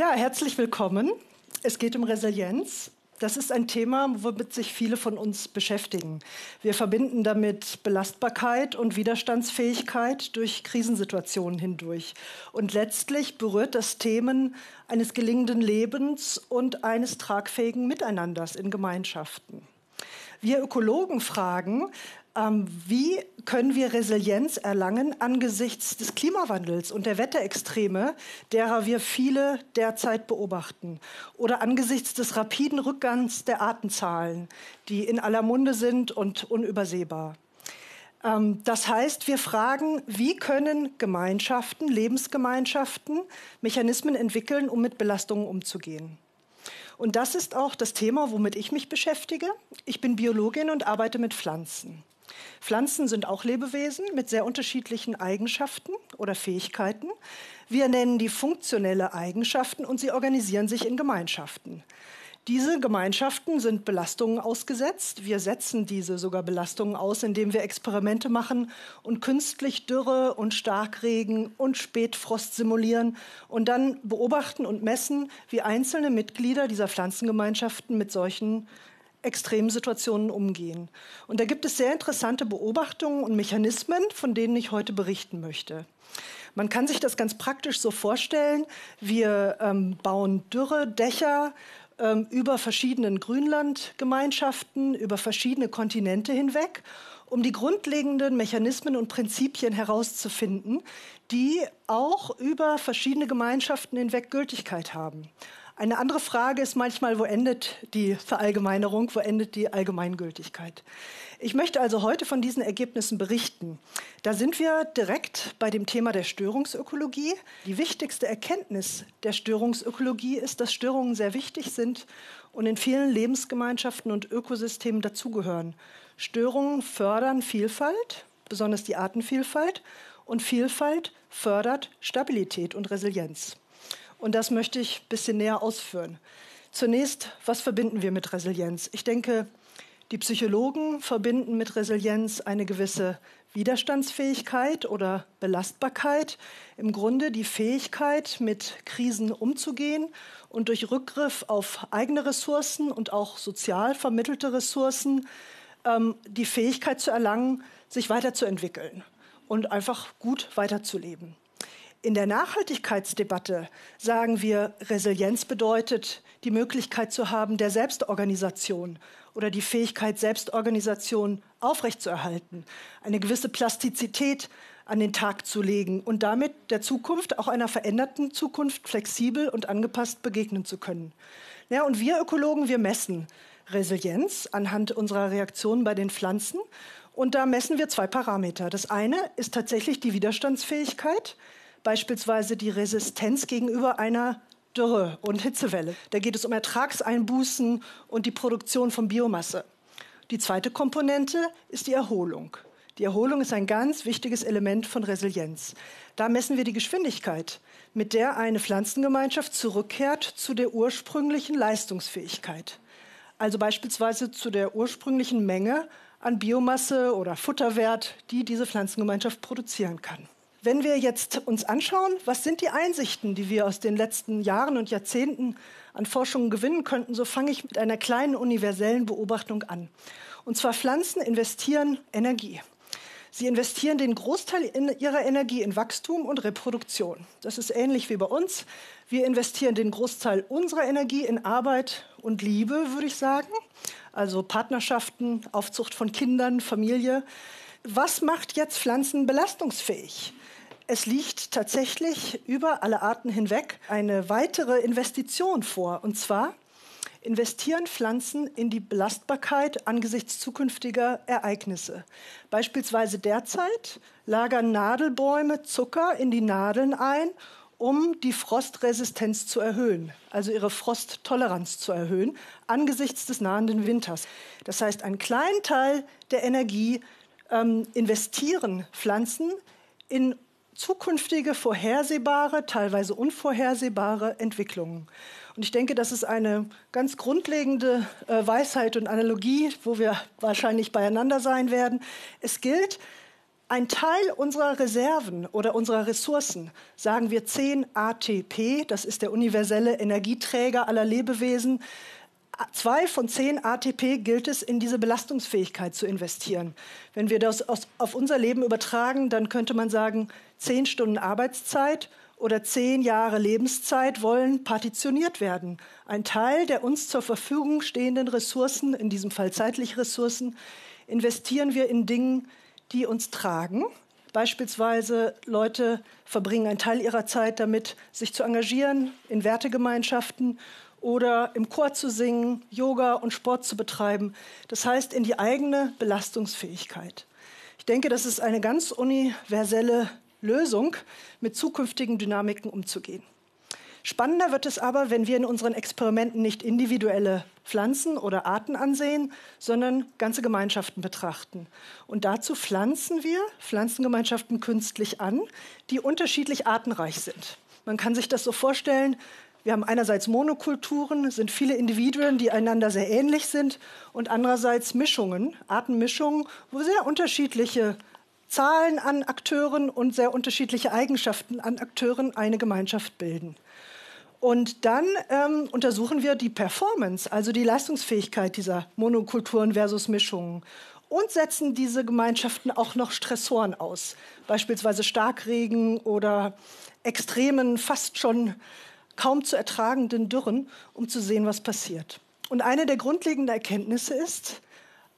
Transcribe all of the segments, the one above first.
Ja, herzlich willkommen. Es geht um Resilienz. Das ist ein Thema, womit sich viele von uns beschäftigen. Wir verbinden damit Belastbarkeit und Widerstandsfähigkeit durch Krisensituationen hindurch. Und letztlich berührt das Themen eines gelingenden Lebens und eines tragfähigen Miteinanders in Gemeinschaften. Wir Ökologen fragen, ähm, wie können wir Resilienz erlangen angesichts des Klimawandels und der Wetterextreme, derer wir viele derzeit beobachten? Oder angesichts des rapiden Rückgangs der Artenzahlen, die in aller Munde sind und unübersehbar? Ähm, das heißt, wir fragen, wie können Gemeinschaften, Lebensgemeinschaften Mechanismen entwickeln, um mit Belastungen umzugehen? Und das ist auch das Thema, womit ich mich beschäftige. Ich bin Biologin und arbeite mit Pflanzen. Pflanzen sind auch Lebewesen mit sehr unterschiedlichen Eigenschaften oder Fähigkeiten. Wir nennen die funktionelle Eigenschaften und sie organisieren sich in Gemeinschaften. Diese Gemeinschaften sind Belastungen ausgesetzt. Wir setzen diese sogar Belastungen aus, indem wir Experimente machen und künstlich Dürre und Starkregen und Spätfrost simulieren und dann beobachten und messen, wie einzelne Mitglieder dieser Pflanzengemeinschaften mit solchen Extremsituationen umgehen. Und da gibt es sehr interessante Beobachtungen und Mechanismen, von denen ich heute berichten möchte. Man kann sich das ganz praktisch so vorstellen. Wir ähm, bauen dürre Dächer ähm, über verschiedenen Grünlandgemeinschaften, über verschiedene Kontinente hinweg, um die grundlegenden Mechanismen und Prinzipien herauszufinden, die auch über verschiedene Gemeinschaften hinweg Gültigkeit haben. Eine andere Frage ist manchmal, wo endet die Verallgemeinerung, wo endet die Allgemeingültigkeit? Ich möchte also heute von diesen Ergebnissen berichten. Da sind wir direkt bei dem Thema der Störungsökologie. Die wichtigste Erkenntnis der Störungsökologie ist, dass Störungen sehr wichtig sind und in vielen Lebensgemeinschaften und Ökosystemen dazugehören. Störungen fördern Vielfalt, besonders die Artenvielfalt, und Vielfalt fördert Stabilität und Resilienz. Und das möchte ich ein bisschen näher ausführen. Zunächst, was verbinden wir mit Resilienz? Ich denke, die Psychologen verbinden mit Resilienz eine gewisse Widerstandsfähigkeit oder Belastbarkeit. Im Grunde die Fähigkeit, mit Krisen umzugehen und durch Rückgriff auf eigene Ressourcen und auch sozial vermittelte Ressourcen ähm, die Fähigkeit zu erlangen, sich weiterzuentwickeln und einfach gut weiterzuleben. In der Nachhaltigkeitsdebatte sagen wir, Resilienz bedeutet, die Möglichkeit zu haben der Selbstorganisation oder die Fähigkeit, Selbstorganisation aufrechtzuerhalten, eine gewisse Plastizität an den Tag zu legen und damit der Zukunft, auch einer veränderten Zukunft, flexibel und angepasst begegnen zu können. Ja, und wir Ökologen, wir messen Resilienz anhand unserer Reaktionen bei den Pflanzen. Und da messen wir zwei Parameter. Das eine ist tatsächlich die Widerstandsfähigkeit beispielsweise die Resistenz gegenüber einer Dürre und Hitzewelle. Da geht es um Ertragseinbußen und die Produktion von Biomasse. Die zweite Komponente ist die Erholung. Die Erholung ist ein ganz wichtiges Element von Resilienz. Da messen wir die Geschwindigkeit, mit der eine Pflanzengemeinschaft zurückkehrt zu der ursprünglichen Leistungsfähigkeit. Also beispielsweise zu der ursprünglichen Menge an Biomasse oder Futterwert, die diese Pflanzengemeinschaft produzieren kann. Wenn wir jetzt uns anschauen, was sind die Einsichten, die wir aus den letzten Jahren und Jahrzehnten an Forschungen gewinnen könnten, so fange ich mit einer kleinen universellen Beobachtung an. Und zwar Pflanzen investieren Energie. Sie investieren den Großteil ihrer Energie in Wachstum und Reproduktion. Das ist ähnlich wie bei uns. Wir investieren den Großteil unserer Energie in Arbeit und Liebe, würde ich sagen. Also Partnerschaften, Aufzucht von Kindern, Familie. Was macht jetzt Pflanzen belastungsfähig? Es liegt tatsächlich über alle Arten hinweg eine weitere Investition vor. Und zwar investieren Pflanzen in die Belastbarkeit angesichts zukünftiger Ereignisse. Beispielsweise derzeit lagern Nadelbäume Zucker in die Nadeln ein, um die Frostresistenz zu erhöhen, also ihre Frosttoleranz zu erhöhen angesichts des nahenden Winters. Das heißt, einen kleinen Teil der Energie ähm, investieren Pflanzen in zukünftige vorhersehbare, teilweise unvorhersehbare Entwicklungen. Und ich denke, das ist eine ganz grundlegende äh, Weisheit und Analogie, wo wir wahrscheinlich beieinander sein werden. Es gilt, Ein Teil unserer Reserven oder unserer Ressourcen, sagen wir 10 ATP, das ist der universelle Energieträger aller Lebewesen, zwei von zehn ATP gilt es, in diese Belastungsfähigkeit zu investieren. Wenn wir das auf unser Leben übertragen, dann könnte man sagen, zehn Stunden Arbeitszeit oder zehn Jahre Lebenszeit wollen partitioniert werden. Ein Teil der uns zur Verfügung stehenden Ressourcen, in diesem Fall zeitliche Ressourcen, investieren wir in Dinge, die uns tragen. Beispielsweise Leute verbringen einen Teil ihrer Zeit damit, sich zu engagieren in Wertegemeinschaften oder im Chor zu singen, Yoga und Sport zu betreiben. Das heißt, in die eigene Belastungsfähigkeit. Ich denke, das ist eine ganz universelle Lösung, mit zukünftigen Dynamiken umzugehen. Spannender wird es aber, wenn wir in unseren Experimenten nicht individuelle Pflanzen oder Arten ansehen, sondern ganze Gemeinschaften betrachten. Und dazu pflanzen wir Pflanzengemeinschaften künstlich an, die unterschiedlich artenreich sind. Man kann sich das so vorstellen, wir haben einerseits Monokulturen, sind viele Individuen, die einander sehr ähnlich sind, und andererseits Mischungen, Artenmischungen, wo sehr unterschiedliche Zahlen an Akteuren und sehr unterschiedliche Eigenschaften an Akteuren eine Gemeinschaft bilden. Und dann ähm, untersuchen wir die Performance, also die Leistungsfähigkeit dieser Monokulturen versus Mischungen und setzen diese Gemeinschaften auch noch Stressoren aus, beispielsweise Starkregen oder extremen, fast schon kaum zu ertragenden Dürren, um zu sehen, was passiert. Und eine der grundlegenden Erkenntnisse ist,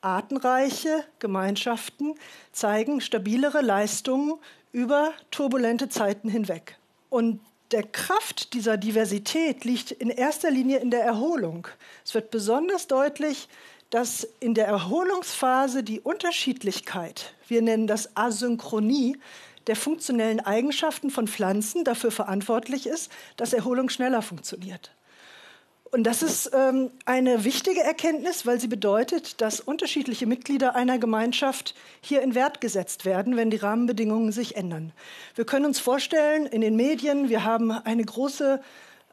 artenreiche Gemeinschaften zeigen stabilere Leistungen über turbulente Zeiten hinweg. Und der Kraft dieser Diversität liegt in erster Linie in der Erholung. Es wird besonders deutlich, dass in der Erholungsphase die Unterschiedlichkeit, wir nennen das Asynchronie, der funktionellen Eigenschaften von Pflanzen dafür verantwortlich ist, dass Erholung schneller funktioniert. Und das ist ähm, eine wichtige Erkenntnis, weil sie bedeutet, dass unterschiedliche Mitglieder einer Gemeinschaft hier in Wert gesetzt werden, wenn die Rahmenbedingungen sich ändern. Wir können uns vorstellen, in den Medien, wir haben eine große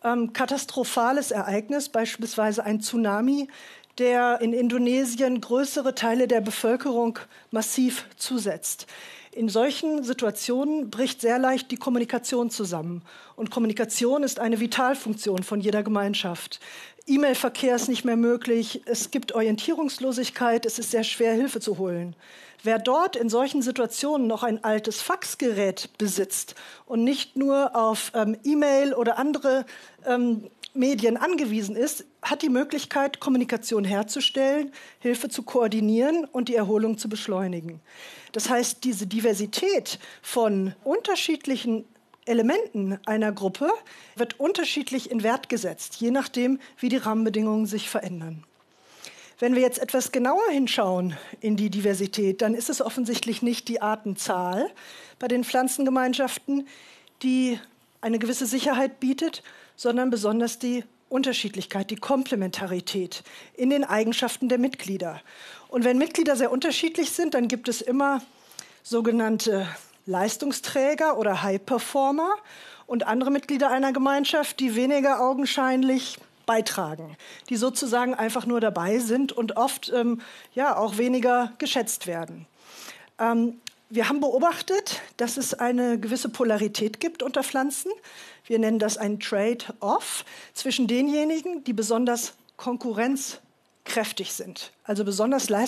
ähm, katastrophales Ereignis, beispielsweise ein Tsunami, der in Indonesien größere Teile der Bevölkerung massiv zusetzt. In solchen Situationen bricht sehr leicht die Kommunikation zusammen. Und Kommunikation ist eine Vitalfunktion von jeder Gemeinschaft. E-Mail-Verkehr ist nicht mehr möglich. Es gibt Orientierungslosigkeit. Es ist sehr schwer, Hilfe zu holen. Wer dort in solchen Situationen noch ein altes Faxgerät besitzt und nicht nur auf ähm, E-Mail oder andere ähm, Medien angewiesen ist, hat die Möglichkeit, Kommunikation herzustellen, Hilfe zu koordinieren und die Erholung zu beschleunigen. Das heißt, diese Diversität von unterschiedlichen Elementen einer Gruppe wird unterschiedlich in Wert gesetzt, je nachdem, wie die Rahmenbedingungen sich verändern. Wenn wir jetzt etwas genauer hinschauen in die Diversität, dann ist es offensichtlich nicht die Artenzahl bei den Pflanzengemeinschaften, die eine gewisse Sicherheit bietet, sondern besonders die Unterschiedlichkeit, die Komplementarität in den Eigenschaften der Mitglieder. Und wenn Mitglieder sehr unterschiedlich sind, dann gibt es immer sogenannte Leistungsträger oder High Performer und andere Mitglieder einer Gemeinschaft, die weniger augenscheinlich beitragen, die sozusagen einfach nur dabei sind und oft ähm, ja auch weniger geschätzt werden. Ähm, wir haben beobachtet, dass es eine gewisse Polarität gibt unter Pflanzen. Wir nennen das ein Trade-off zwischen denjenigen, die besonders konkurrenzkräftig sind, also besonders